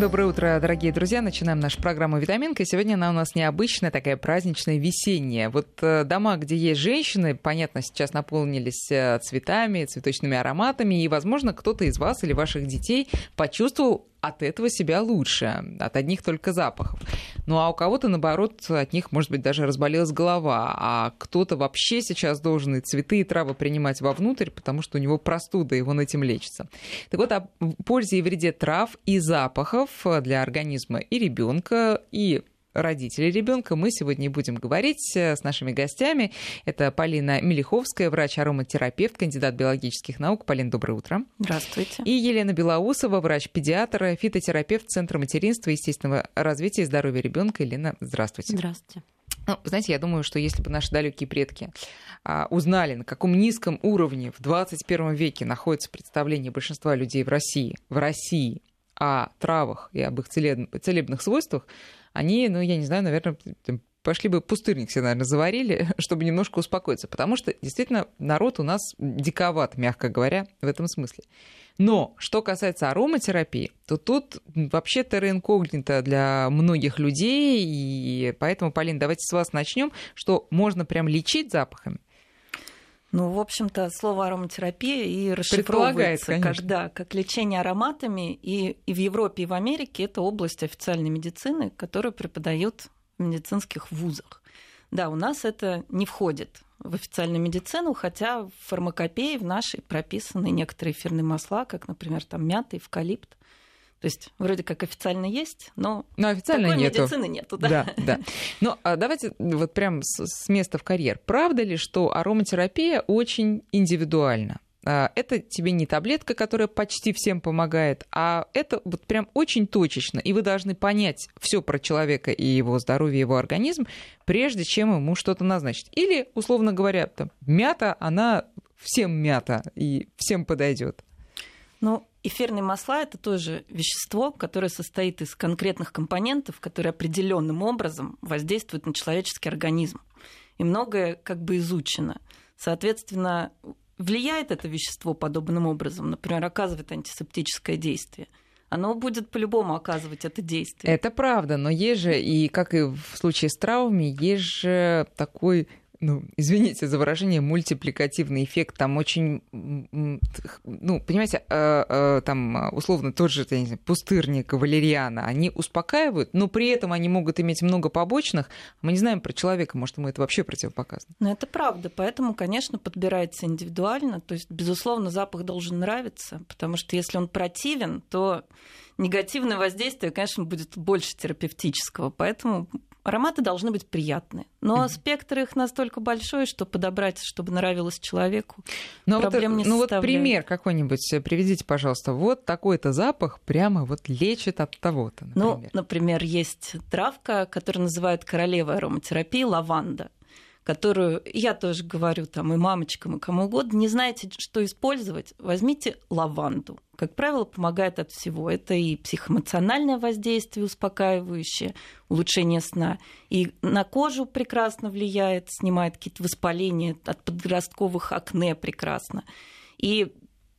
Доброе утро, дорогие друзья. Начинаем нашу программу «Витаминка». Сегодня она у нас необычная, такая праздничная, весенняя. Вот э, дома, где есть женщины, понятно, сейчас наполнились э, цветами, цветочными ароматами, и, возможно, кто-то из вас или ваших детей почувствовал от этого себя лучше, от одних только запахов. Ну а у кого-то, наоборот, от них, может быть, даже разболелась голова, а кто-то вообще сейчас должен и цветы, и травы принимать вовнутрь, потому что у него простуда, и он этим лечится. Так вот, о пользе и вреде трав и запахов для организма и ребенка, и родителей ребенка мы сегодня будем говорить э, с нашими гостями. Это Полина Мелиховская, врач-ароматерапевт, кандидат биологических наук. Полин, доброе утро. Здравствуйте. И Елена Белоусова, врач-педиатр, фитотерапевт Центра материнства и естественного развития и здоровья ребенка. Елена, здравствуйте. Здравствуйте. Ну, знаете, я думаю, что если бы наши далекие предки а, узнали, на каком низком уровне в 21 веке находится представление большинства людей в России, в России о травах и об их целебных свойствах, они, ну, я не знаю, наверное, пошли бы пустырник себе, наверное, заварили, чтобы немножко успокоиться. Потому что действительно народ у нас диковат, мягко говоря, в этом смысле. Но что касается ароматерапии, то тут вообще терра инкогнито для многих людей. И поэтому, Полин, давайте с вас начнем, что можно прям лечить запахами. Ну, в общем-то, слово ароматерапия и расшифровывается как, да, как лечение ароматами. И, и в Европе, и в Америке это область официальной медицины, которую преподают в медицинских вузах. Да, у нас это не входит в официальную медицину, хотя в фармакопее в нашей прописаны некоторые эфирные масла, как, например, там мята, эвкалипт. То есть вроде как официально есть, но, но официально такой нету. медицины нету. Да, да. да. Но а давайте вот прям с, с места в карьер. Правда ли, что ароматерапия очень индивидуальна? А, это тебе не таблетка, которая почти всем помогает, а это вот прям очень точечно. И вы должны понять все про человека и его здоровье, его организм, прежде чем ему что-то назначить. Или, условно говоря, там, мята, она всем мята и всем подойдет. Ну, Эфирные масла это тоже вещество, которое состоит из конкретных компонентов, которые определенным образом воздействуют на человеческий организм. И многое как бы изучено. Соответственно, влияет это вещество подобным образом, например, оказывает антисептическое действие оно будет по-любому оказывать это действие. Это правда, но есть же, и как и в случае с травмами, есть же такой ну, извините за выражение, мультипликативный эффект, там очень, ну, понимаете, э, э, там условно тот же, не знаю, пустырник, валерьяна, они успокаивают, но при этом они могут иметь много побочных. Мы не знаем про человека, может, ему это вообще противопоказано. Но это правда, поэтому, конечно, подбирается индивидуально, то есть, безусловно, запах должен нравиться, потому что если он противен, то негативное воздействие, конечно, будет больше терапевтического, поэтому Ароматы должны быть приятные. Но спектр их настолько большой, что подобрать, чтобы нравилось человеку, но проблем вот, не Ну вот пример какой-нибудь э, приведите, пожалуйста. Вот такой-то запах прямо вот лечит от того-то, например. Ну, например, есть травка, которую называют королевой ароматерапии, лаванда которую я тоже говорю там и мамочкам, и кому угодно, не знаете, что использовать, возьмите лаванду. Как правило, помогает от всего. Это и психоэмоциональное воздействие успокаивающее, улучшение сна, и на кожу прекрасно влияет, снимает какие-то воспаления от подростковых акне прекрасно. И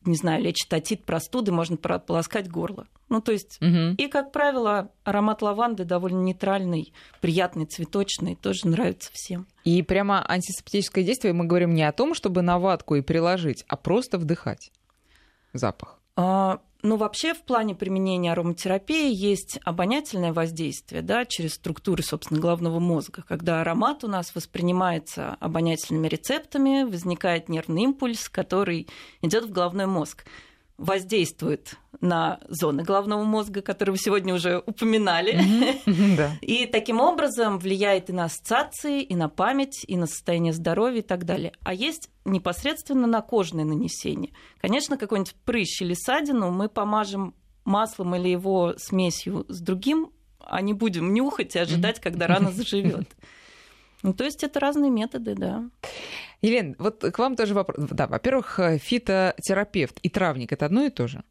не знаю, лечит отит, простуды, можно полоскать горло. Ну, то есть, угу. и, как правило, аромат лаванды довольно нейтральный, приятный, цветочный, тоже нравится всем. И прямо антисептическое действие мы говорим не о том, чтобы на ватку и приложить, а просто вдыхать запах. А, ну, вообще, в плане применения ароматерапии есть обонятельное воздействие да, через структуры, собственно, головного мозга. Когда аромат у нас воспринимается обонятельными рецептами, возникает нервный импульс, который идет в головной мозг воздействует на зоны головного мозга, которые вы сегодня уже упоминали. И таким образом влияет и на ассоциации, и на память, и на состояние здоровья и так далее. А есть непосредственно на кожное нанесение. Конечно, какой-нибудь прыщ или ссадину мы помажем маслом или его смесью с другим, а не будем нюхать и ожидать, когда рана заживет. Ну, то есть это разные методы, да. Елена, вот к вам тоже вопрос. Да, во-первых, э, фитотерапевт и травник это одно и то же?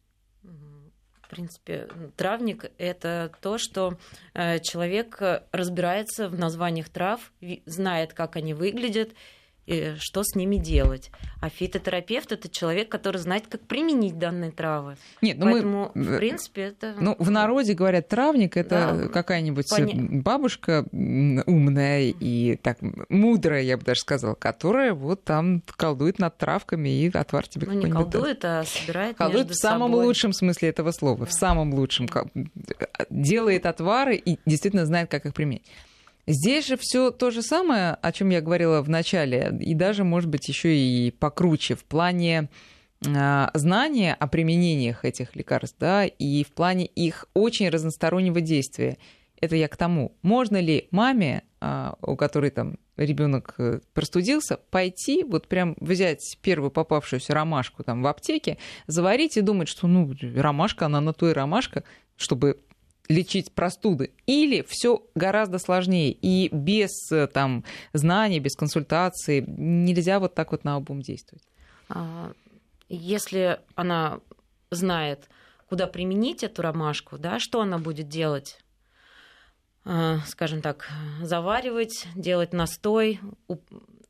В принципе, травник – это то, что э, человек разбирается в названиях трав, знает, как они выглядят, и что с ними делать. А фитотерапевт это человек, который знает, как применить данные травы. Нет, ну Поэтому, мы... в принципе, это... Ну, в народе говорят, травник это Да, какая-нибудь поня- бабушка умная и так мудрая, я бы даже сказала, которая вот там колдует над травками и отвар тебе ну, не какой-нибудь даст. колдует, а собирает Колдует между в самом собой. лучшем смысле этого слова, в Да. самом лучшем. Делает отвары и действительно знает, как их применить. Здесь же все то же самое, о чем я говорила в начале, и даже, может быть, еще и покруче в плане а, знания о применениях этих лекарств, да, и в плане их очень разностороннего действия. Это я к тому, можно ли маме, а, у которой там ребенок простудился, пойти, вот прям взять первую попавшуюся ромашку там в аптеке, заварить и думать, что ну ромашка, она на то и ромашка, чтобы лечить простуды. Или все гораздо сложнее. И без э, там, знаний, без консультации нельзя вот так вот на обум действовать. А, Если она знает, куда применить эту ромашку, да, что она будет делать? А, Скажем так, заваривать, делать настой,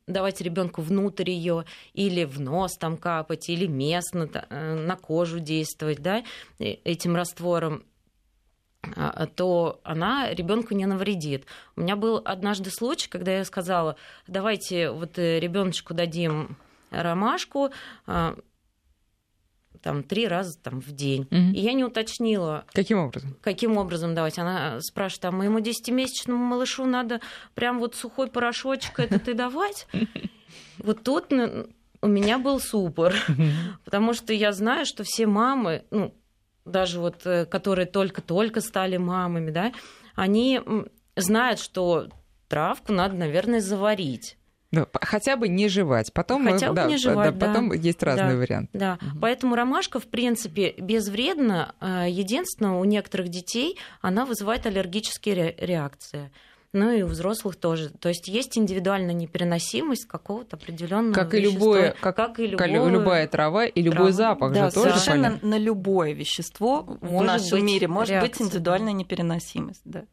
давать ребенку внутрь ее или в нос там капать, или местно э, на кожу действовать, да, э, этим раствором то она ребенку не навредит. У меня был однажды случай, когда я сказала, давайте вот ребеночку дадим ромашку а, там три раза там, в день. Мгм. И я не уточнила, Каким образом? каким образом давать. Она спрашивает, а моему десятимесячному малышу надо прям вот сухой порошочек этот и давать? Вот тут у меня был супер, потому что я знаю, что все мамы, ну, даже вот, э, которые только-только стали мамами, да, они знают, что травку надо, наверное, заварить. Да, п- хотя бы не жевать. Потом, Хотя бы да, не да, жевать, да. потом есть разные Да. варианты. Да, Мгм. поэтому ромашка, в принципе, безвредна. Э, Единственное, у некоторых детей она вызывает аллергические ре- реакции. Ну и у взрослых тоже. То есть есть индивидуальная непереносимость какого-то определенного Как и вещества. любое, как, как и любое- любая трава и любой трава. запах Да, же тоже совершенно понятно. на любое вещество в нашем быть мире может быть реакция, индивидуальная непереносимость. Да.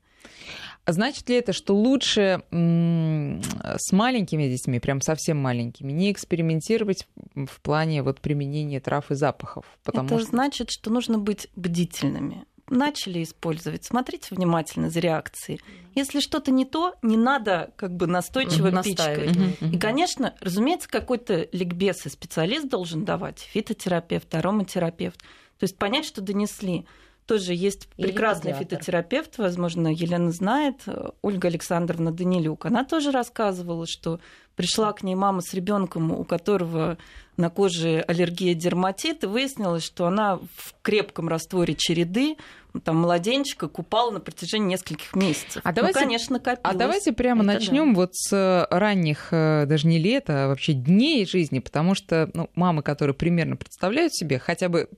А Значит ли это, что лучше с маленькими детьми, прям совсем маленькими, не экспериментировать в плане вот применения трав и запахов? Потому Это что значит, что нужно быть бдительными. Начали использовать, смотрите внимательно за реакцией. Если что-то не то, не надо как бы настойчиво Мгм, пичкать. мгм. И, конечно, разумеется, какой-то ликбез и специалист должен давать, фитотерапевт, ароматерапевт. То есть понять, что донесли. Тоже есть Или прекрасный педиатр. фитотерапевт, возможно, Елена знает, э, Ольга Александровна Данилюк. Она тоже рассказывала, что пришла к ней мама с ребенком, у которого на коже аллергия дерматит, и выяснилось, что она в крепком растворе череды там, младенчика купала на протяжении нескольких месяцев. А давайте- ну, конечно, копилось. А давайте прямо Это начнем вот с ранних, э, даже не лета, а вообще дней жизни, потому что ну, мамы, которые примерно представляют себе хотя бы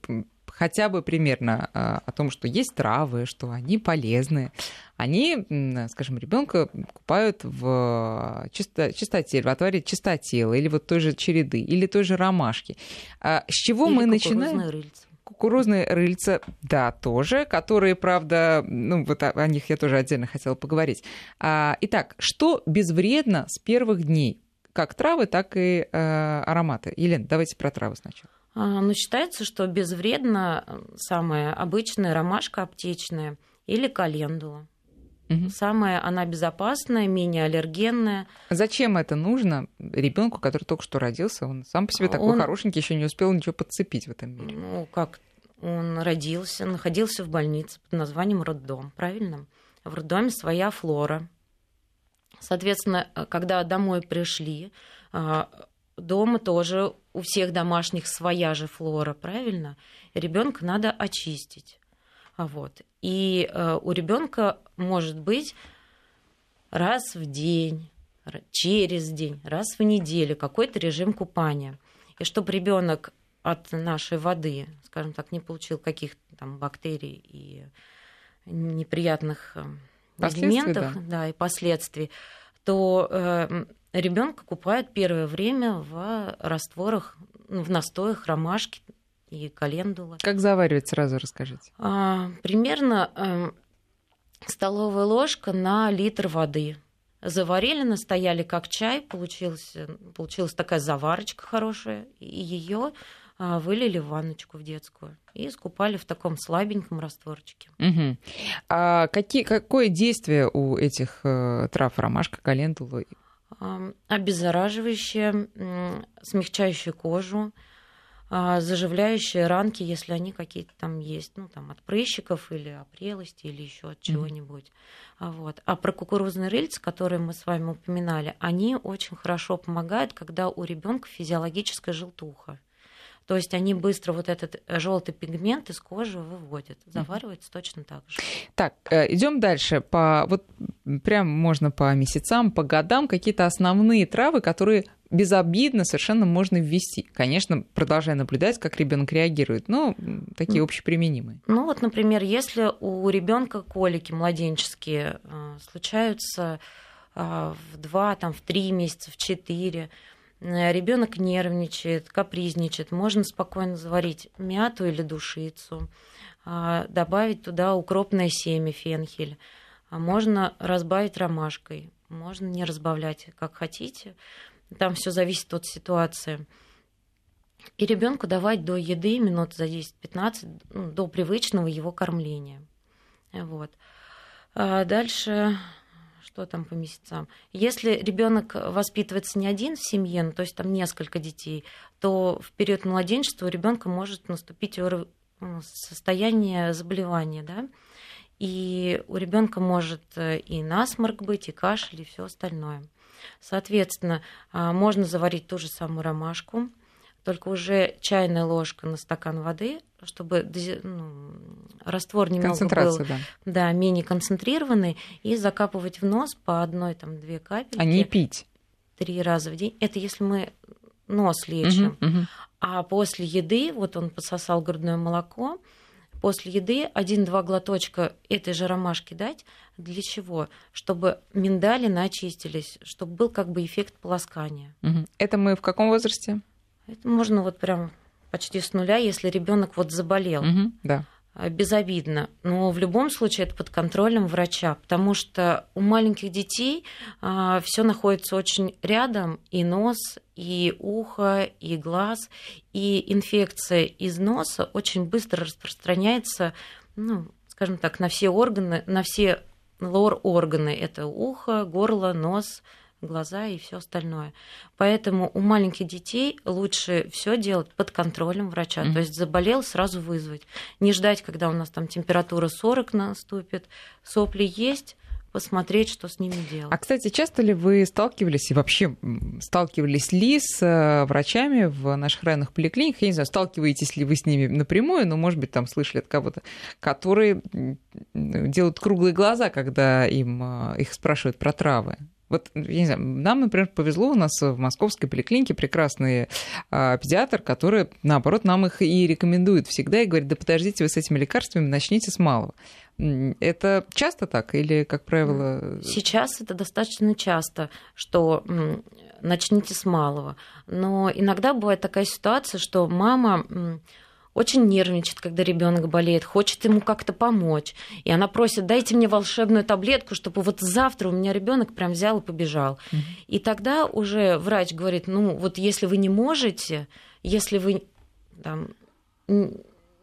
хотя бы примерно а, о том, что есть травы, что они полезны, они, скажем, ребенка купают в чисто, чистоте, в отваре чистотела, или вот той же череды, или той же ромашки. А с чего Или мы начинаем? кукурузные рыльца. Кукурузные рыльца, да, тоже, которые, правда, ну вот о, о них я тоже отдельно хотела поговорить. А, итак, что безвредно с первых дней? Как травы, так и э, ароматы. Елена, давайте про травы сначала. А, Ну, считается, что безвредна э, самая обычная ромашка аптечная или календула. Мгм. Самая она безопасная, менее аллергенная. Зачем это нужно ребенку, который только что родился? Он сам по себе А такой он- хорошенький, еще не успел ничего подцепить в этом мире. Ну, как он родился, находился в больнице под названием роддом, правильно? В роддоме своя флора. Соответственно, э, когда домой пришли, а, дома тоже у всех домашних своя же флора, правильно? Ребенка надо очистить. А Вот. И э, у ребенка может быть раз в день, через день, раз в неделю какой-то режим купания. И чтобы ребенок от нашей воды, скажем так, не получил каких-то там бактерий и неприятных э, элементов, да. и последствий, то ребенка купают первое время в растворах, в настоях ромашки и календулы. Как заваривать, сразу расскажите. А, примерно эм, столовая ложка на литр воды. заварили, настояли как чай, получилась, получилась такая заварочка хорошая, и ее а, вылили в ванночку в детскую и искупали в таком слабеньком растворчике. Угу. А какие, какое действие у этих э, трав ромашка, календула? Обеззараживающее, смягчающее кожу, а, заживляющие ранки, если они какие-то там есть, ну там от прыщиков или опрелости или еще от чего-нибудь. Mm-hmm. Вот. А про кукурузные рыльца, которые мы с вами упоминали, они очень хорошо помогают, когда у ребенка физиологическая желтуха. То есть они быстро вот этот э, желтый пигмент из кожи выводят. Заваривается точно так же. Так, э, идем дальше. По, вот прям можно по месяцам, по годам какие-то основные травы, которые безобидно совершенно можно ввести. Конечно, продолжая наблюдать, как ребенок реагирует, но такие общеприменимые. Ну вот, например, если у ребенка колики младенческие э, случаются в два, там, в три месяца, в четыре, Э, ребенок нервничает, капризничает, можно спокойно заварить мяту или душицу, а, добавить туда укропное семя, фенхель, а можно разбавить ромашкой, можно не разбавлять, как хотите. Там все зависит от ситуации. И ребенку давать до еды минут за 10-15, ну, до привычного его кормления. Вот. А дальше что там по месяцам. Если ребенок воспитывается не один в семье, ну, то есть там несколько детей, то в период младенчества у ребенка может наступить ну, состояние заболевания, да, и у ребенка может э, и насморк быть, и кашель, и все остальное. Соответственно, а, можно заварить ту же самую ромашку, только уже чайная ложка на стакан воды, чтобы ну, раствор немного был да. Да, менее концентрированный, и закапывать в нос по одной, там, две капельки. А не пить? Три раза в день. Это если мы нос лечим. Угу, угу. А после еды, вот он пососал грудное молоко, после еды один-два глоточка этой же ромашки дать. Для чего? Чтобы миндали начистились, чтобы был как бы эффект полоскания. Угу. Это мы в каком возрасте? Это можно вот прям почти с нуля, если ребенок вот заболел. Угу, да. А, безобидно. Но в любом случае это под контролем врача, потому что у маленьких детей а, все находится очень рядом, и нос, и ухо, и глаз, и инфекция из носа очень быстро распространяется, ну, скажем так, на все органы, на все лор-органы. Это ухо, горло, нос, глаза и все остальное. Поэтому у маленьких детей лучше все делать под контролем врача. Mm-hmm. То есть заболел, сразу вызвать. Не ждать, когда у нас там температура 40 наступит, сопли есть, посмотреть, что с ними делать. А, кстати, часто ли вы сталкивались и вообще сталкивались ли с э, врачами в наших районных поликлиниках? Я не знаю, сталкиваетесь ли вы с ними напрямую, но, может быть, там слышали от кого-то, которые делают круглые глаза, когда им э, их спрашивают про травы. Вот, я не знаю, нам, например, повезло, у нас в московской поликлинике прекрасный а, педиатр, который, наоборот, нам их и рекомендует всегда и говорит, да подождите вы с этими лекарствами, начните с малого. Это часто так или, как правило... Сейчас это достаточно часто, что начните с малого. Но иногда бывает такая ситуация, что мама очень нервничает, когда ребенок болеет, хочет ему как-то помочь. И она просит, дайте мне волшебную таблетку, чтобы вот завтра у меня ребенок прям взял и побежал. Mm-hmm. И тогда уже врач говорит, ну вот если вы не можете, если вы там,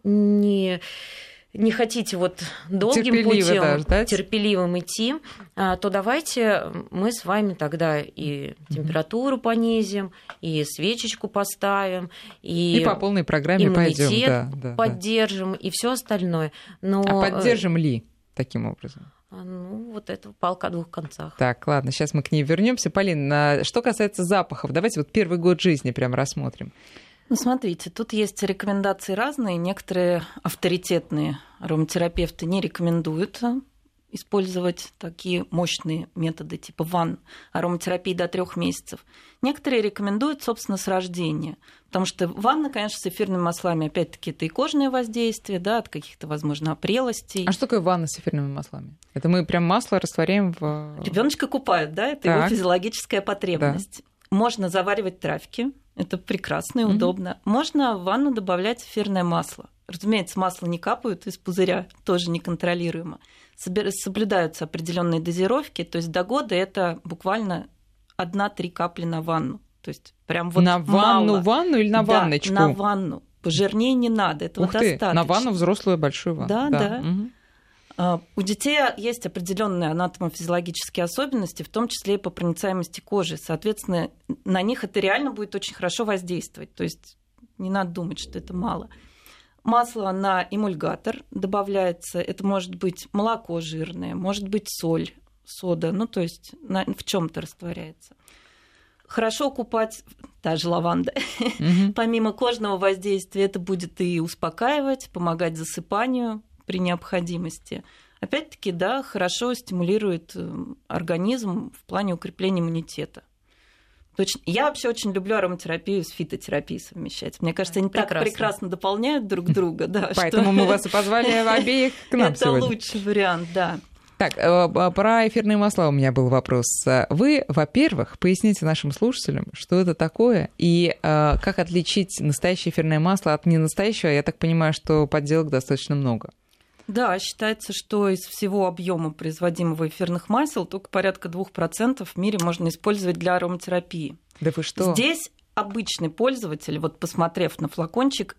не не хотите вот долгим Терпеливо путем, да, терпеливым идти, а, то давайте мы с вами тогда и температуру понизим, и свечечку поставим, и, и по полной программе пойдем, да, да, поддержим, да. и все остальное. Но... А поддержим ли таким образом? А, ну, вот это палка о двух концах. Так, ладно, сейчас мы к ней вернемся. Полин, что касается запахов, давайте вот первый год жизни прям рассмотрим. Ну, смотрите, тут есть рекомендации разные. Некоторые авторитетные ароматерапевты не рекомендуют использовать такие мощные методы типа ванн, ароматерапии до трех месяцев. Некоторые рекомендуют, собственно, с рождения. Потому что ванна, конечно, с эфирными маслами, опять-таки, это и кожное воздействие, да, от каких-то, возможно, опрелостей. А что такое ванна с эфирными маслами? Это мы прям масло растворяем в... Ребеночка купают, да, это так. его физиологическая потребность. Да. Можно заваривать травки, это прекрасно и mm-hmm. удобно. Можно в ванну добавлять эфирное масло. Разумеется, масло не капают из пузыря, тоже неконтролируемо. Соблюдаются определенные дозировки, то есть до года это буквально 1-3 капли на ванну. То есть прям вот На ванну, мало. ванну или на Да, ванночку? на ванну. Пожирнее не надо, этого Ух ты, достаточно. на ванну взрослую большую ванну. Да, да. Мгм. А, У детей есть определенные анатомофизиологические особенности, в том числе и по проницаемости кожи. Соответственно, на них это реально будет очень хорошо воздействовать. То есть не надо думать, что это мало. Масло на эмульгатор добавляется. Это может быть молоко жирное, может быть соль, сода. Ну, то есть на- в чем-то растворяется. Хорошо купать, та же лаванда, Мгм. Помимо кожного воздействия, это будет и успокаивать, помогать засыпанию при необходимости. Опять-таки, да, хорошо стимулирует э, организм в плане укрепления иммунитета. Точно. Я вообще очень люблю ароматерапию с фитотерапией совмещать. Мне кажется, они так Прекрасно. прекрасно дополняют друг друга, да. Поэтому что мы вас и позвали обеих к нам Это сегодня. лучший вариант, да. Так, э, б- про эфирные масла у меня был вопрос. Вы, во-первых, поясните нашим слушателям, что это такое, и э, как отличить настоящее эфирное масло от ненастоящего. Я так понимаю, что подделок достаточно много. Да, считается, что из всего объема производимого эфирных масел только порядка 2% в мире можно использовать для ароматерапии. Да вы что? Здесь обычный пользователь, вот посмотрев на флакончик,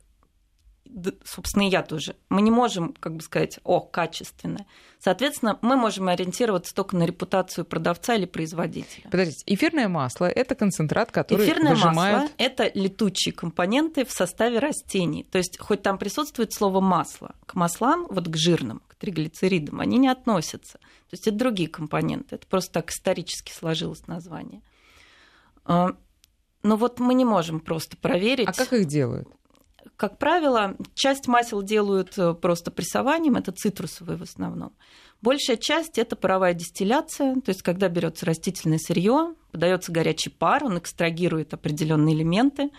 собственно, и я тоже, мы не можем, как бы сказать, о, качественно. Соответственно, мы можем ориентироваться только на репутацию продавца или производителя. Подождите, эфирное масло – это концентрат, который Эфирное выжимают... масло – это летучие компоненты в составе растений. То есть, хоть там присутствует слово масло, к маслам, вот к жирным, к триглицеридам, они не относятся. То есть, это другие компоненты. Это просто так исторически сложилось название. А, Но вот мы не можем просто проверить. А как их делают? Как правило, часть масел делают э, просто прессованием, это цитрусовые в основном. Большая часть это паровая дистилляция, то есть когда берется растительное сырье, подается горячий пар, он экстрагирует определенные элементы,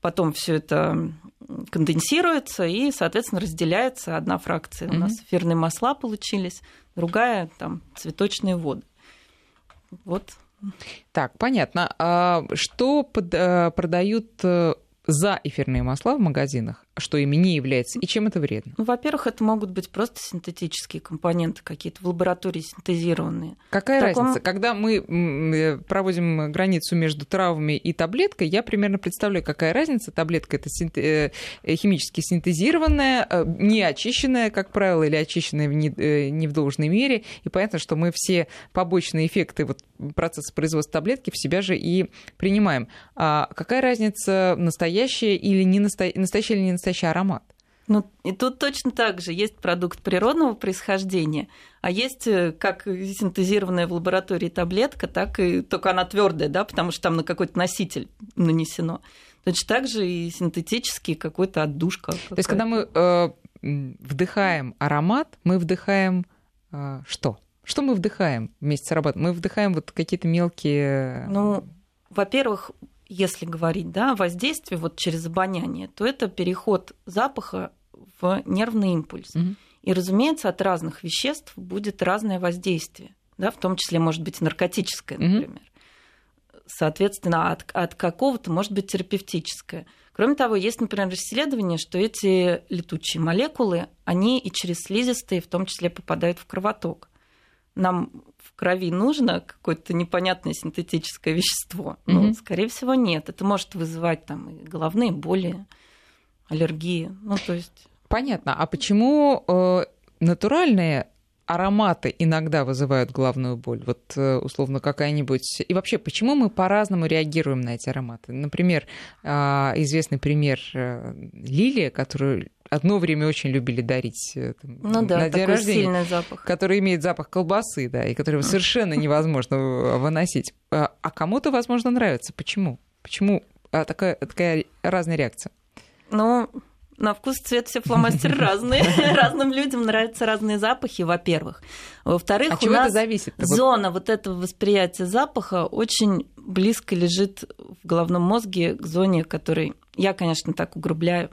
потом все это конденсируется и, соответственно, разделяется. Одна фракция у нас эфирные масла получились, другая там цветочные воды. Вот Так, понятно. А что под- э, продают э, за эфирные масла в магазинах, что ими не является, и чем это вредно? Ну, во-первых, это могут быть просто синтетические компоненты какие-то в лаборатории синтезированные. Какая таком- разница? Когда мы э, проводим границу между травами и таблеткой, я примерно представляю, какая разница. Таблетка это синте- э, химически синтезированная, э, не очищенная, как правило, или очищенная в не, э, не в должной мере. И понятно, что мы все побочные эффекты вот, процесса производства таблетки в себя же и принимаем. А какая разница, настоящая или не настоя... настоящий или не настоящий аромат? Ну, и тут точно так же есть продукт природного происхождения, а есть э, как синтезированная в лаборатории таблетка, так и только она твердая, да, потому что там на какой-то носитель нанесено. Точно так же и синтетический какой-то отдушка. То есть, когда мы э, вдыхаем аромат, мы вдыхаем э, что? Что мы вдыхаем вместе с ароматом? Мы вдыхаем вот какие-то мелкие... Ну, во-первых, если говорить да, о воздействии вот через обоняние, то это переход запаха в нервный импульс. Мгм. И, разумеется, от разных веществ будет разное воздействие, да, в том числе, может быть, наркотическое, например. Соответственно, от, от какого-то может быть терапевтическое. Кроме того, есть, например, исследование, что эти летучие молекулы, они и через слизистые в том числе попадают в кровоток. Нам в крови нужно какое-то непонятное синтетическое вещество? Ну, Мгм. скорее всего, нет. Это может вызывать там и головные боли, аллергии. Ну, то есть... Понятно. А почему э, натуральные ароматы иногда вызывают головную боль? Вот, э, условно, какая-нибудь... И вообще, почему мы по-разному реагируем на эти ароматы? Например, э, известный пример э, лилия, которую одно время очень любили дарить э, там, Ну да, на день рождения. запах. который имеет запах колбасы, да, и которого совершенно невозможно выносить. А а кому-то, возможно, нравится. Почему? Почему а, такая, такая разная реакция? Ну, на вкус цвет все фломастеры разные. Разным людям нравятся разные запахи, во-первых. Во-вторых, От у нас зависит? Зона вот этого восприятия запаха очень близко лежит в головном мозге к зоне, которой я, конечно, так угрубляю,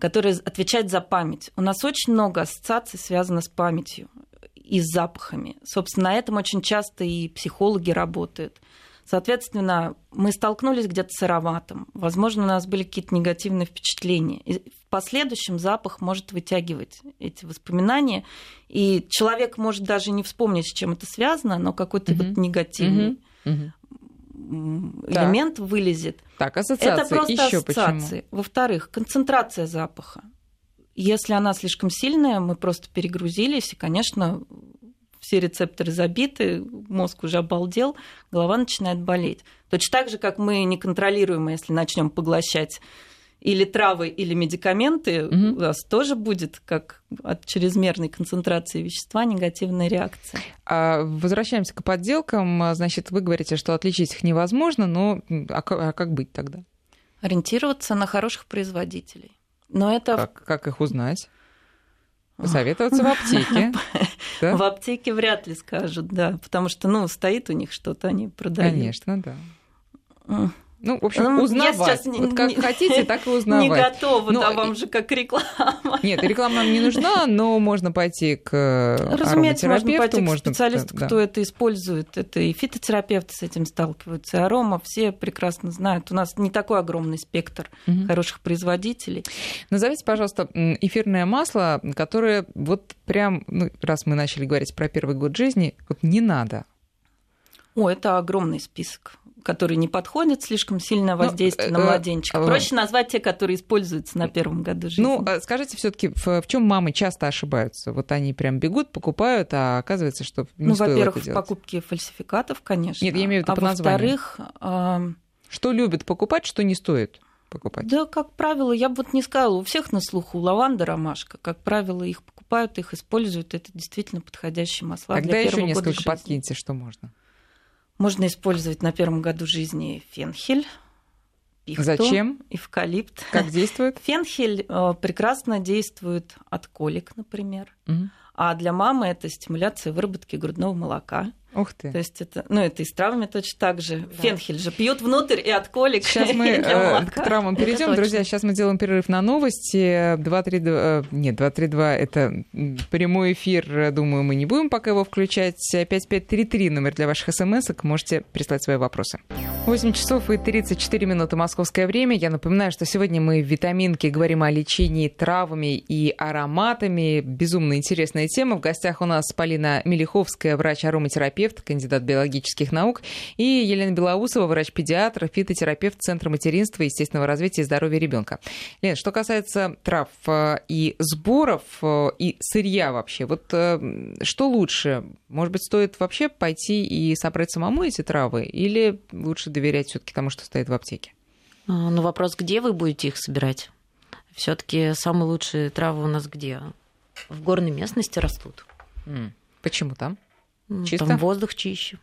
которая отвечает за память. У нас очень много ассоциаций связано с памятью и с запахами. Собственно, на этом очень часто и психологи работают. Соответственно, мы столкнулись где-то с ароматом. Возможно, у нас были какие-то негативные впечатления. И в последующем запах может вытягивать эти воспоминания. И человек может даже не вспомнить, с чем это связано, но какой-то mm-hmm. вот негативный mm-hmm. элемент так. вылезет. Так, ассоциации. Это просто Ещё ассоциации. Во-вторых, концентрация запаха. Если она слишком сильная, мы просто перегрузились, и, конечно, все рецепторы забиты, мозг уже обалдел, голова начинает болеть. Точно так же, как мы не контролируем, если начнем поглощать или травы, или медикаменты, угу. у нас тоже будет, как от чрезмерной концентрации вещества, негативная реакция. А возвращаемся к подделкам. Значит, вы говорите, что отличить их невозможно, но а как, а как быть тогда? Ориентироваться на хороших производителей. Но это... Как, как их узнать? Посоветоваться в аптеке. Да? В аптеке вряд ли скажут, да, потому что, ну, стоит у них что-то, они продают. Конечно, да. Ну, в общем, ну, узнавать. Я сейчас вот как не, хотите, так и узнавать. Не готова, но, да, вам же как реклама. Нет, реклама нам не нужна, но можно пойти к Разумеется, можно пойти к специалисту, да. кто это использует. Это и фитотерапевты с этим сталкиваются, и арома, все прекрасно знают. У нас не такой огромный спектр угу. хороших производителей. Назовите, пожалуйста, эфирное масло, которое вот прям, ну, раз мы начали говорить про первый год жизни, вот не надо. О, это огромный список которые не подходят, слишком сильное ну, воздействие ну, на младенчика. Э, Проще назвать те, которые используются на первом году жизни. Ну, а скажите все-таки, в, в чем мамы часто ошибаются? Вот они прям бегут, покупают, а оказывается, что не Ну, во-первых, в покупке фальсификатов, конечно. Нет, я имею в виду а по названию. во-вторых... Э... Что любят покупать, что не стоит? покупать? Да, как правило, я бы вот не сказала, у всех на слуху лаванда, ромашка. Как правило, их покупают, их используют. Это действительно подходящие масла Тогда для еще несколько года жизни. подкиньте, что можно. Можно использовать на первом году жизни фенхель, пихту, Зачем? эвкалипт. Как действует? Фенхель э, прекрасно действует от колик, например. Угу. А для мамы это стимуляция выработки грудного молока. Ух ты. То есть это, ну, это и с травами точно так же. Да. Фенхель же пьют внутрь и от колик. Сейчас мы э, к травмам перейдем. Друзья, сейчас мы делаем перерыв на новости. 232, э, нет, 232 это прямой эфир. Думаю, мы не будем пока его включать. 5533 номер для ваших смс -ок. Можете прислать свои вопросы. 8 часов и 34 минуты московское время. Я напоминаю, что сегодня мы в «Витаминке» говорим о лечении травами и ароматами. Безумно интересная тема. В гостях у нас Полина Мелиховская, врач-ароматерапевт терапевт, кандидат биологических наук, и Елена Белоусова, врач-педиатр, фитотерапевт Центра материнства, естественного развития и здоровья ребенка. Лен, что касается трав э, и сборов, э, и сырья вообще, вот э, что лучше? Может быть, стоит вообще пойти и собрать самому эти травы, или лучше доверять все-таки тому, что стоит в аптеке? А, ну, вопрос, где вы будете их собирать? Все-таки самые лучшие травы у нас где? В горной местности растут. Почему там? Чисто? Там воздух чище.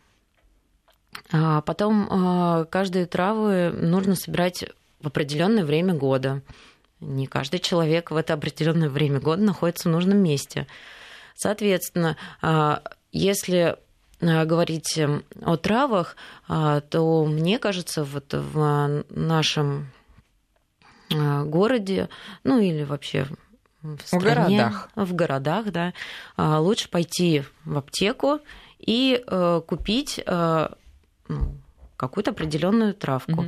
А потом а, каждые травы нужно собирать в определенное время года. Не каждый человек в это определенное время года находится в нужном месте. Соответственно, а, если а, говорить о травах, то мне кажется, вот в нашем городе, ну или вообще в, стране, в городах. В городах, да. А, лучше пойти в аптеку и э, купить э, ну, какую-то определенную травку.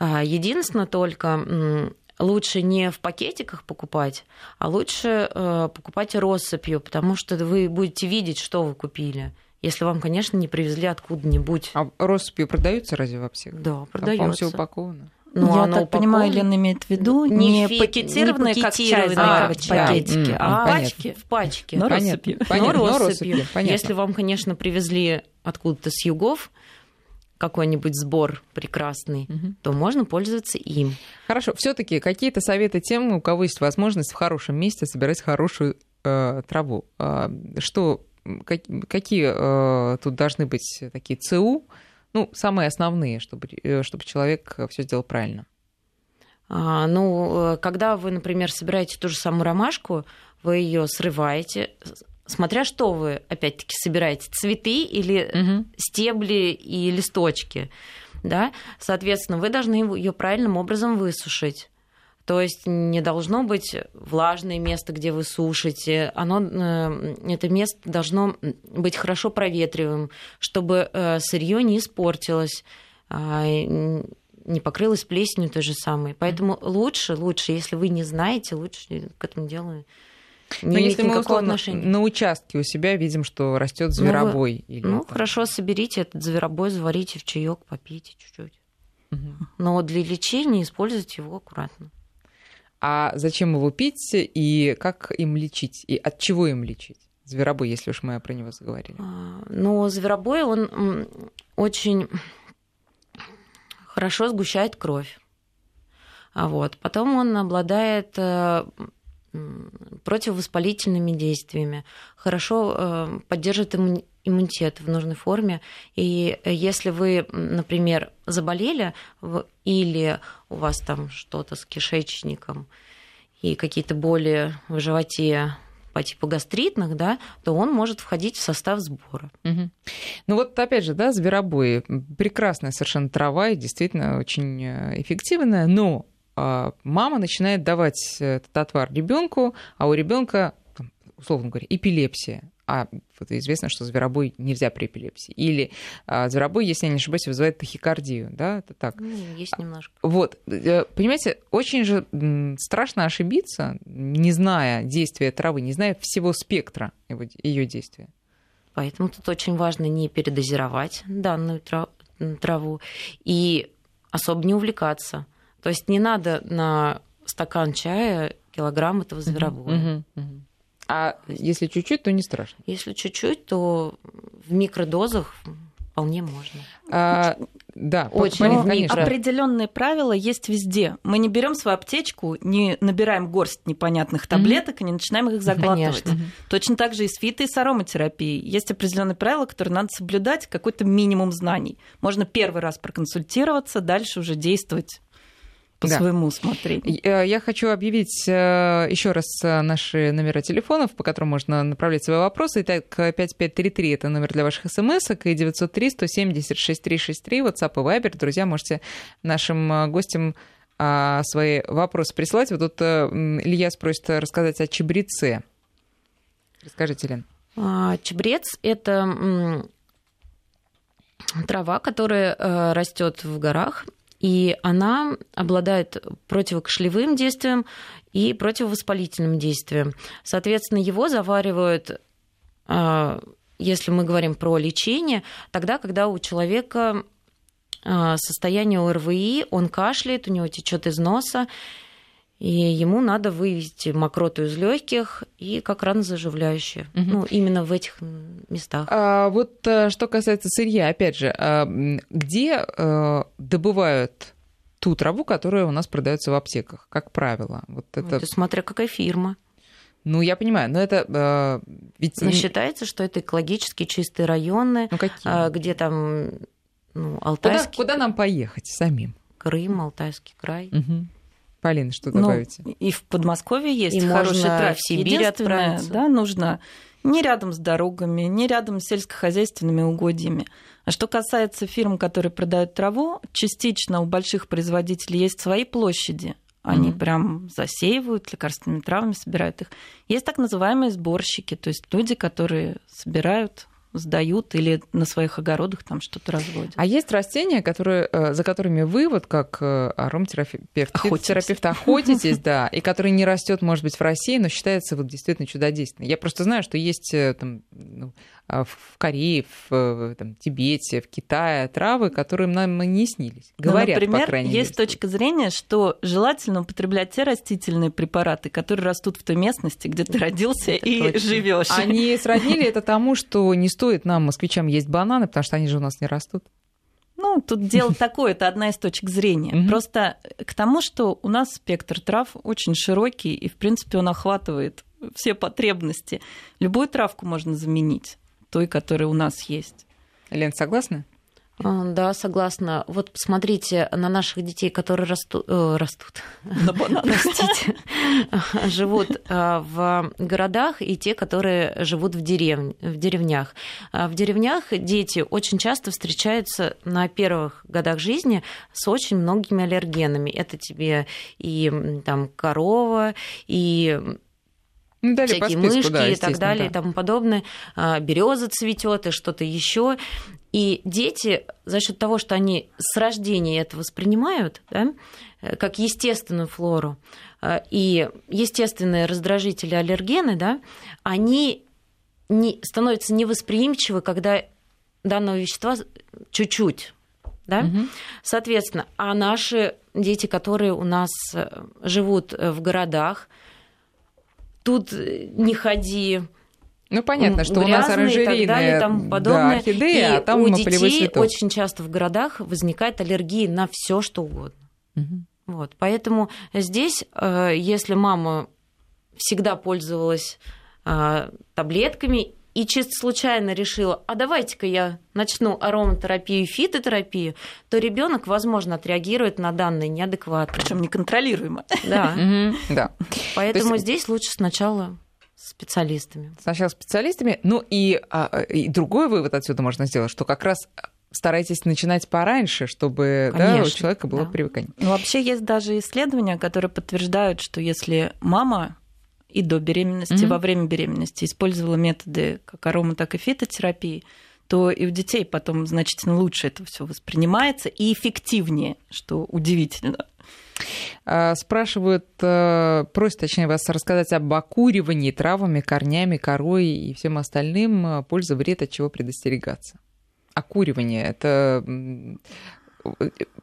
Угу. Единственное только лучше не в пакетиках покупать, а лучше э, покупать россыпью, потому что вы будете видеть, что вы купили. Если вам, конечно, не привезли откуда-нибудь. А россыпью продаются разве в аптеках? Да, продается. Там, все упаковано. Ну, Я так упаковано... понимаю, Лена имеет в виду не, не пакетированные, не как чай, а, пакетики, да. а, а пачки, в пачке. Но россыпью. Понятно, но россыпью. Понятно. Если вам, конечно, привезли откуда-то с югов, какой-нибудь сбор прекрасный, угу. то можно пользоваться им. Хорошо. Все-таки какие-то советы тем, у кого есть возможность в хорошем месте собирать хорошую э, траву. Э, что, как, какие э, тут должны быть такие ЦУ? Ну, самые основные, чтобы, э, чтобы человек все сделал правильно? А, ну, э, когда вы, например, собираете ту же самую ромашку, вы ее срываете, смотря что вы, опять-таки, собираете, цветы или угу. стебли и листочки, да, соответственно, вы должны ее правильным образом высушить. То есть не должно быть влажное место, где вы сушите. Оно, э, это место должно быть хорошо проветриваемым, чтобы э, сырье не испортилось. а, не покрылась плесенью той же самой. Поэтому лучше, лучше, если вы не знаете, лучше к этому делу не Но если мы условно отношения. на участке у себя видим, что растет зверобой. Ну, или ну там... хорошо, соберите этот зверобой, заварите в чаек, попейте чуть-чуть. Угу. Но для лечения используйте его аккуратно. А зачем его пить и как им лечить? И от чего им лечить? Зверобой, если уж мы про него заговорили. А, ну, зверобой, он очень хорошо сгущает кровь. А вот. Потом он обладает э, противовоспалительными действиями, хорошо э, поддерживает иммунитет в нужной форме. И если вы, например, заболели или у вас там что-то с кишечником и какие-то боли в животе по типу гастритных, да, то он может входить в состав сбора. Угу. Ну вот опять же, да, зверобои прекрасная совершенно трава и действительно очень э, эффективная, но а, мама начинает давать этот отвар ребенку, а у ребенка, условно говоря, эпилепсия. А вот известно, что зверобой нельзя при эпилепсии. Или а, зверобой, если я не ошибаюсь, вызывает тахикардию, да, это так. Ну, есть немножко. Вот, э, понимаете, очень же страшно ошибиться, не зная действия травы, не зная всего спектра ее действия. Поэтому тут очень важно не передозировать данную траву и особо не увлекаться. То есть не надо на стакан чая килограмм этого зверобоя. А если чуть-чуть, то не страшно. Если чуть-чуть, то в микродозах вполне можно. А, да, очень конечно. Определенные правила есть везде. Мы не берем свою аптечку, не набираем горсть непонятных таблеток mm-hmm. и не начинаем их заглатывать. Конечно. Точно так же и с фито и с ароматерапией. Есть определенные правила, которые надо соблюдать, какой-то минимум знаний. Можно первый раз проконсультироваться, дальше уже действовать по да. своему усмотрению. Э, я хочу объявить э, еще раз э, наши номера телефонов, по которым можно направлять свои вопросы. Итак, 5533 это номер для ваших смс и 903 170 6363 WhatsApp и Viber. Друзья, можете нашим гостям а, свои вопросы присылать. Вот тут Илья спросит рассказать о чебреце. Расскажите, Лен. А, чебрец – это трава, которая растет в горах и она обладает противокашлевым действием и противовоспалительным действием. Соответственно, его заваривают, а, если мы говорим про лечение, тогда, когда у человека а, состояние ОРВИ, он кашляет, у него течет из носа, и ему надо вывести мокроту из легких и как ранозаживляющее. Угу. Ну, именно в этих местах. А, вот э, что касается сырья, опять же, а, где а, добывают ту траву, которая у нас продается в аптеках, как правило? Вот это... это смотря какая фирма. Ну, я понимаю, но это э, ведь... Но считается, что это экологически чистые районы, ну, какие? где там ну, Алтайский... Куда, куда нам поехать самим? Крым, Алтайский край. Угу. Полина, что ну, добавите? Ну, и в Подмосковье есть и хороший трафик. В Сибирь отправиться. Да, нужно не рядом с дорогами, не рядом с сельскохозяйственными угодьями. А что касается фирм, которые продают траву, частично у больших производителей есть свои площади. Они mm-hmm. прям засеивают лекарственными травами, собирают их. Есть так называемые сборщики, то есть люди, которые собирают сдают или на своих огородах там что-то разводят. А есть растения, которые, э, за которыми вы, вот как э, ароматерапевт, терапевт, охотитесь, да, и который не растет, может быть, в России, но считается вот действительно чудодейственным. Я просто знаю, что есть э, там, ну, а, в Корее, в там, Тибете, в Китае травы, которые нам не снились. Ну, Говорят, ну, например, по крайней есть мере. точка зрения, что желательно употреблять те растительные препараты, которые растут в той местности, где ты родился и живешь. Они сроднили это тому, что не стоит нам, москвичам, есть бананы, потому что они же у нас не растут. Ну, тут дело такое, это одна из точек зрения. Просто к тому, что у нас спектр трав очень широкий, и, в принципе, он охватывает все потребности. Любую травку можно заменить той, которая у нас есть. Лен, согласна? А, да, согласна. Вот посмотрите на наших детей, которые растут, э, растут, простите, живут э, в городах, и те, которые живут в, дерев... в деревнях. А в деревнях дети очень часто встречаются на первых годах жизни с очень многими аллергенами. Это тебе и там корова, и Ну, всякие списку, мышки да, и так далее и да. тому подобное. А, Береза цветет и что-то еще. И дети за счет того, что они с рождения это воспринимают, да, э, как естественную флору э, и естественные раздражители, аллергены, да, они не, становятся невосприимчивы, когда данного вещества чуть-чуть. Да? Мгм. Соответственно, а наши дети, которые у нас э, живут э, в городах, тут э, не ходи, Ну, понятно, что у нас грязные и так далее, и тому да, подобное. орхидея, и а там у детей цветок. очень часто в городах возникает аллергия на все что угодно. Мгм. Вот. Поэтому здесь, э, если мама всегда пользовалась э, таблетками и чисто случайно решила, а давайте-ка я начну ароматерапию и фитотерапию, то ребенок, возможно, отреагирует на данные неадекватно. Причем неконтролируемо. Да. Да. Поэтому есть- здесь лучше сначала с специалистами. Сначала специалистами. Ну и, а, и другой вывод отсюда можно сделать, что как раз старайтесь начинать пораньше, чтобы да, у человека было да. привыкание. Ну, вообще есть даже исследования, которые подтверждают, что если мама и до беременности, Мгм. во время беременности использовала методы как арома, так и фитотерапии, то и у детей потом значительно лучше это все воспринимается и эффективнее, что удивительно. А, Спрашивают, э, просят, точнее, вас рассказать об окуривании травами, корнями, корой и всем остальным, э, польза, вред, от чего предостерегаться. Окуривание – это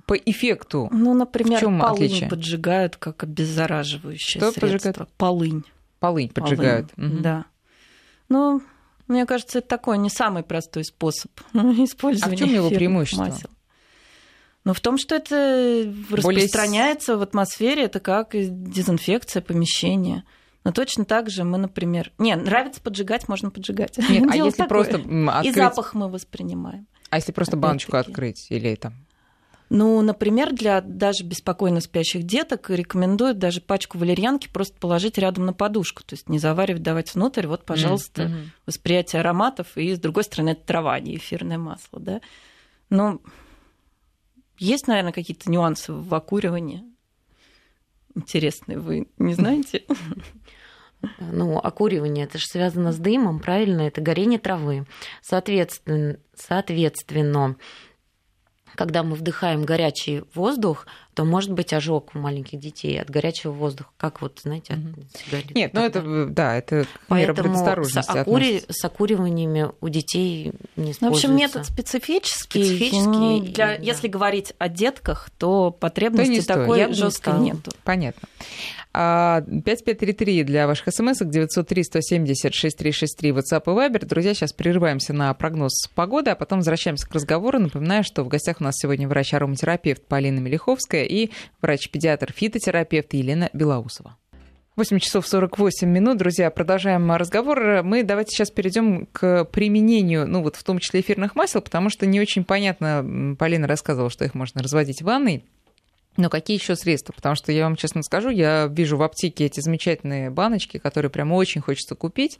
по эффекту. Ну, например, В чём полынь отличие? поджигают как обеззараживающее Что средство. поджигают? Полынь. Полынь поджигают. Полынь, Мгм. Да. Ну, мне кажется, это такой не самый простой способ использования А в чём его преимущество? масел. Ну, в том, что это Более распространяется в атмосфере, это как дезинфекция помещения. Но точно так же мы, например... Не, нравится поджигать, можно поджигать. Нет, а если такое. просто м, И открыть... запах мы воспринимаем. А если просто баночку открыть или там... Ну, например, для даже беспокойно спящих деток рекомендуют даже пачку валерьянки просто положить рядом на подушку. То есть не заваривать, давать внутрь. Вот, пожалуйста, Мгм. восприятие ароматов. И, с другой стороны, это трава, а не эфирное масло. Да? Но есть, наверное, какие-то нюансы в окуривании. Интересные, вы не знаете? Ну, окуривание, это же связано с дымом, правильно? Это горение травы. Соответственно, соответственно когда мы вдыхаем горячий воздух, то может быть ожог у маленьких детей от горячего воздуха, как вот, знаете, от сигарет. Нет, ну это, да, это мера Поэтому с, окури- с окуриваниями у детей не Ну, в общем, метод специфический. Специфический, Ну, для- да. Если говорить о детках, то потребности не стоит. такой жесткой нету. Понятно. А, 5533 для ваших смс 903-170-6363 WhatsApp и Viber. Друзья, сейчас прерываемся на прогноз погоды, а потом возвращаемся к разговору. Напоминаю, что в гостях у нас сегодня врач-ароматерапевт Полина Мелиховская и врач-педиатр-фитотерапевт Елена Белоусова. 8 часов 48 минут, друзья, продолжаем разговор. Мы давайте сейчас перейдем к применению, ну вот в том числе эфирных масел, потому что не очень понятно, Полина рассказывала, что их можно разводить в ванной, но какие еще средства? Потому что я вам честно скажу, я вижу в аптеке эти замечательные баночки, которые прямо очень хочется купить.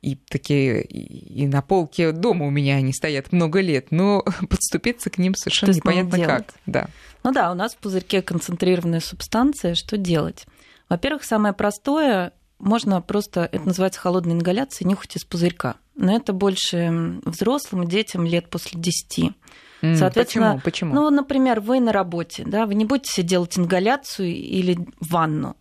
И такие и на полке дома у меня они стоят много лет, но подступиться к ним совершенно Что непонятно как. Да. Ну да, у нас в пузырьке концентрированная субстанция. Что делать? Во-первых, самое простое, можно просто, это называется холодной ингаляцией, нюхать из пузырька. Но это больше взрослым детям лет после 10. Соответственно, почему? Почему? Ну, например, вы на работе, да, вы не будете делать ингаляцию или ванну,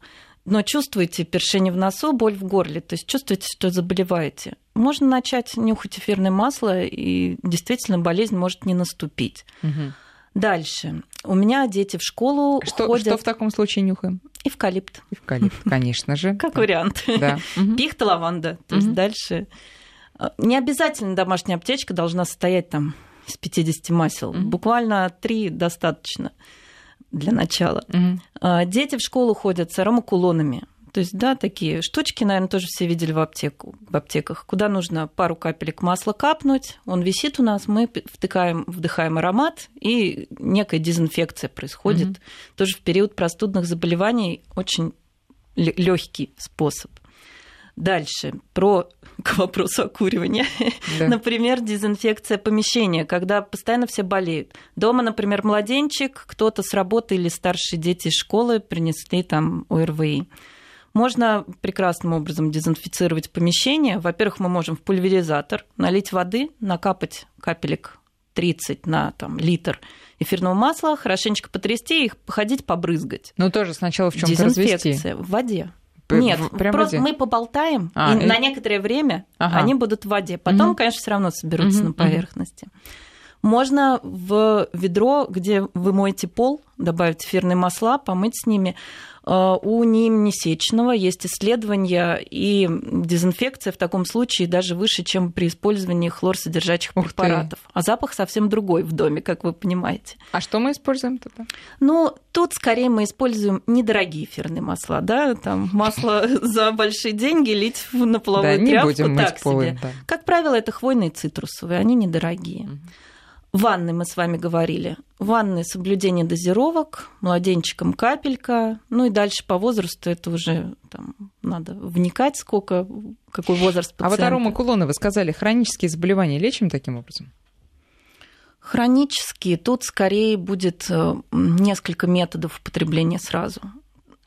но чувствуете першение в носу, боль в горле, то есть чувствуете, что заболеваете. Можно начать нюхать эфирное масло, и действительно болезнь может не наступить. Мгм. Дальше. У меня дети в школу Что, ходят что в таком случае нюхаем? эвкалипт, Эвкалипт, конечно же. как вариант. Да. Пихта, лаванда. То есть дальше... а, Не обязательно домашняя аптечка должна состоять там из 50 масел. Мгм. Буквально три достаточно для начала. А, Дети в школу ходят с аромакулонами. То есть, да, такие штучки, наверное, тоже все видели в, аптеку, в аптеках, куда нужно пару капелек масла капнуть, он висит у нас, мы втыкаем, вдыхаем аромат, и некая дезинфекция происходит. Мгм. Тоже в период простудных заболеваний очень легкий способ. Дальше, про к вопросу окуривания. Да. Например, дезинфекция помещения, когда постоянно все болеют. Дома, например, младенчик, кто-то с работы или старшие дети из школы принесли там ОРВИ. Можно прекрасным образом дезинфицировать помещение. Во-первых, мы можем в пульверизатор налить воды, накапать капелек 30 на там, литр эфирного масла, хорошенечко потрясти и походить побрызгать. Ну, тоже сначала в чем то развести. в воде. Нет, Прям просто мы поболтаем, а, и, и на некоторое время ага. они будут в воде. Потом, угу. конечно, все равно соберутся угу, на поверхности. Угу. Можно в ведро, где вы моете пол, добавить эфирные масла, помыть с ними. Э, у неимнесечного есть исследования, и дезинфекция в таком случае даже выше, чем при использовании хлорсодержащих Ух препаратов. Ты. А запах совсем другой в доме, как вы понимаете. А что мы используем тогда? Ну, тут скорее мы используем недорогие эфирные масла, да, там масло за большие деньги лить на половую тряпку, не так себе. Как правило, это хвойные цитрусовые, они недорогие. Ванны мы с вами говорили. Ванны соблюдение дозировок, младенчикам капелька. Ну и дальше по возрасту это уже там, надо вникать, сколько, какой возраст пациента. А вот арома кулона, вы сказали, хронические заболевания лечим таким образом? Хронические. Тут скорее будет э, несколько методов употребления сразу.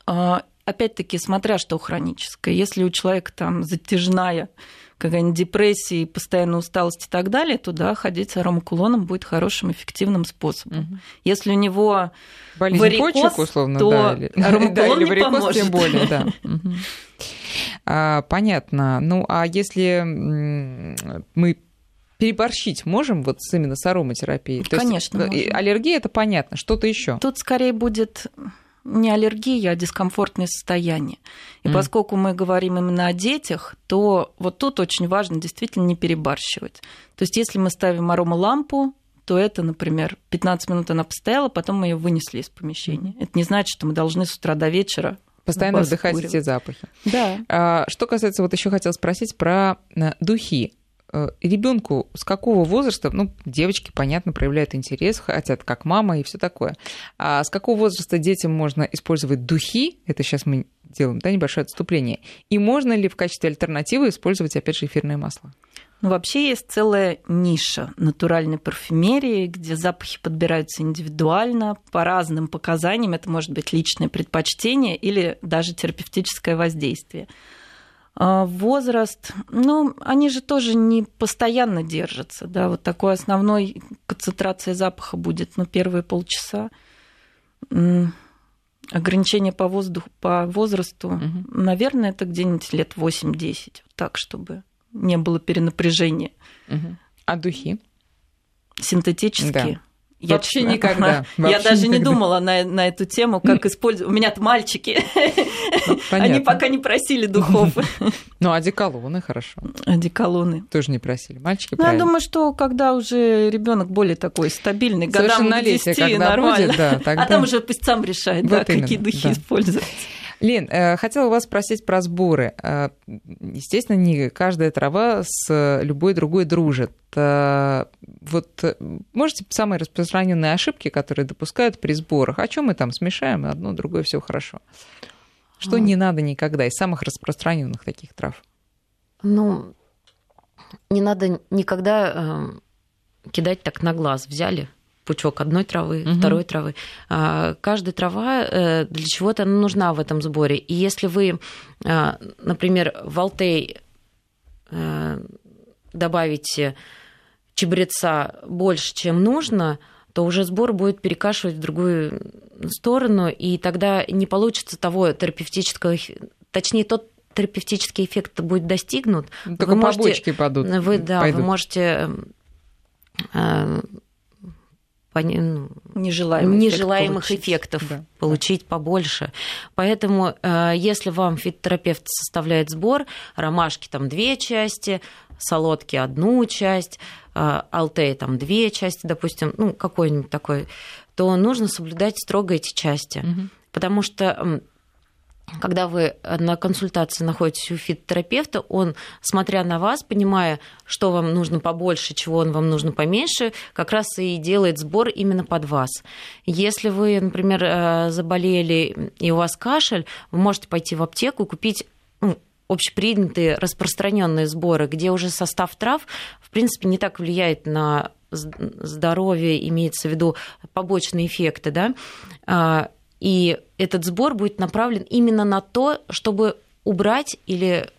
А, опять-таки, смотря что хроническое. Если у человека там затяжная какая-нибудь депрессия и постоянная усталость и так далее, то да, ходить с аромакулоном будет хорошим, эффективным способом. Угу. Если у него Болезнь варикоз, почек, условно, то да, или, да, или варикоз, поможет. тем более, да. Угу. А, понятно. Ну, а если мы переборщить можем вот именно с ароматерапией? Конечно. То есть, аллергия это понятно, что-то еще. Тут скорее будет не аллергия, а дискомфортное состояние. И mm. поскольку мы говорим именно о детях, то вот тут очень важно действительно не перебарщивать. То есть если мы ставим аромалампу, то это, например, 15 минут она постояла, потом мы ее вынесли из помещения. Mm. Это не значит, что мы должны с утра до вечера Постоянно вдыхать эти запахи. Да. А, что касается, вот еще хотела спросить про э, духи. Э, ребенку с какого возраста, ну, девочки, понятно, проявляют интерес, хотят как мама и все такое. А с какого возраста детям можно использовать духи? Это сейчас мы делаем, да, небольшое отступление. И можно ли в качестве альтернативы использовать, опять же, эфирное масло? Ну, вообще есть целая ниша натуральной парфюмерии, где запахи подбираются индивидуально, по разным показаниям. Это может быть личное предпочтение или даже терапевтическое воздействие. А, возраст, ну, они же тоже не постоянно держатся, да, вот такой основной концентрация запаха будет, ну, первые полчаса. Ограничение по воздуху, по возрасту, угу. наверное, это где-нибудь лет 8-10, так, чтобы не было перенапряжения. Угу. А духи? Синтетические? Да. Я вообще честно, никогда. Вообще я даже никогда. не думала на, на эту тему, как использовать. У меня-то мальчики. Ну, Они пока не просили духов. Ну, одеколоны хорошо. Одеколоны. Тоже не просили. Мальчики, Ну, я думаю, что когда уже ребенок более такой стабильный, годам к 10, нормально. Будет, да, тогда... А там уже пусть сам решает, вот да, именно, какие духи да. использовать. Лен, э, хотела вас спросить про сборы. Э, естественно, не каждая трава с любой другой дружит. Э, вот можете самые распространенные ошибки, которые допускают при сборах? О чем мы там смешаем? Одно, другое, все хорошо. Что а... не надо никогда из самых распространенных таких трав? Ну, не надо никогда э, кидать так на глаз. Взяли, пучок одной травы, угу. второй травы. А, каждая трава э, для чего-то нужна в этом сборе. И если вы, а, например, в Алтей э, добавите чебреца больше, чем нужно, то уже сбор будет перекашивать в другую сторону, и тогда не получится того терапевтического, точнее, тот терапевтический эффект будет достигнут. Только вы можете, побочки падут. Вы, да, пойдут. вы можете э, ну, нежелаемых, нежелаемых эффектов да. получить побольше. Поэтому, э, если вам фитотерапевт составляет сбор, ромашки там две части, солодки одну часть, э, алтей там две части, допустим, ну, какой-нибудь такой, то нужно соблюдать строго эти части. Угу. Потому что когда вы на консультации находитесь у фитотерапевта, он, смотря на вас, понимая, что вам нужно побольше, чего он вам нужно поменьше, как раз и делает сбор именно под вас. Если вы, например, э, заболели и у вас кашель, вы можете пойти в аптеку и купить общепринятые распространенные сборы, где уже состав трав, в принципе, не так влияет на здоровье, имеется в виду побочные эффекты, да, а, И этот сбор будет направлен именно на то, чтобы убрать или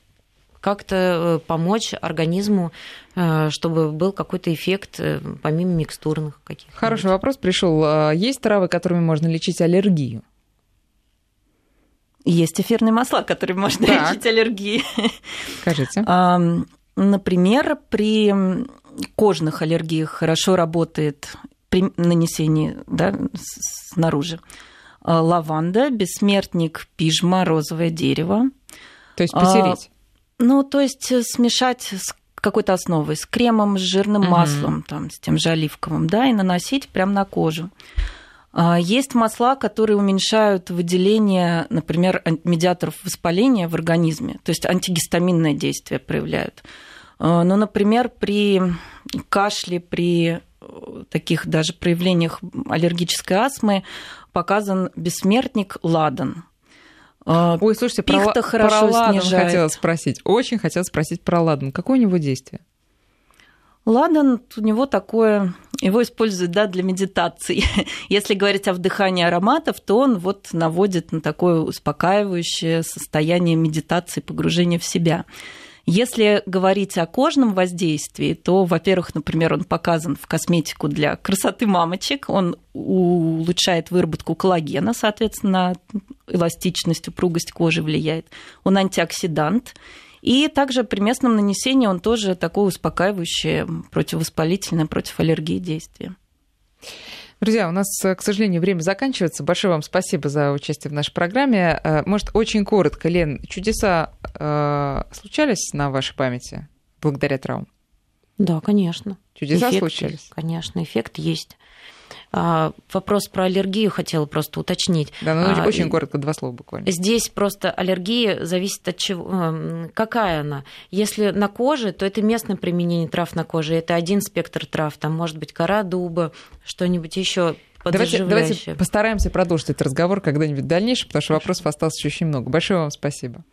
как-то э, помочь организму, э, чтобы был какой-то эффект э, помимо микстурных каких-то. Хороший вопрос пришел. А есть травы, которыми можно лечить аллергию? Есть эфирные масла, которыми можно так. лечить аллергии. Скажите. Например, при кожных аллергиях хорошо работает при нанесении да, снаружи лаванда, бессмертник, пижма, розовое дерево. То есть потереть? Ну, то есть э, смешать с какой-то основой, с кремом, с жирным угу. маслом, там, с тем же оливковым, да, и наносить прямо на кожу. А, есть масла, которые уменьшают выделение, например, медиаторов воспаления в организме, то есть антигистаминное действие проявляют. А, ну, например, при кашле, при э, таких даже проявлениях аллергической астмы показан бессмертник ладан. А, Ой, слушайте, про, хорошо про ладан снижает. хотела спросить. Очень хотела спросить про ладан. Какое у него действие? Ладан, у него такое, его используют да, для медитации. Если говорить о вдыхании ароматов, то он вот наводит на такое успокаивающее состояние медитации, погружения в себя. Если говорить о кожном воздействии, то, во-первых, например, он показан в косметику для красоты мамочек, он улучшает выработку коллагена, соответственно, эластичность, упругость кожи влияет. Он антиоксидант. И также при местном нанесении он тоже такое успокаивающее, противовоспалительное, против аллергии действие. Друзья, у нас, к сожалению, время заканчивается. Большое вам спасибо за участие в нашей программе. Э, может, очень коротко, Лен, чудеса э, случались на вашей памяти благодаря травмам? Да, конечно. Чудеса эффект, случались? Конечно, эффект есть. А, вопрос про аллергию хотела просто уточнить. Да, ну а, очень коротко, два слова буквально. Здесь просто аллергия зависит от чего, эм, какая она. Если на коже, то это местное применение трав на коже, это один спектр трав, там может быть кора дуба, что-нибудь еще Давайте, давайте постараемся продолжить этот разговор когда-нибудь в дальнейшем, потому что вопросов осталось еще очень много. Большое вам спасибо.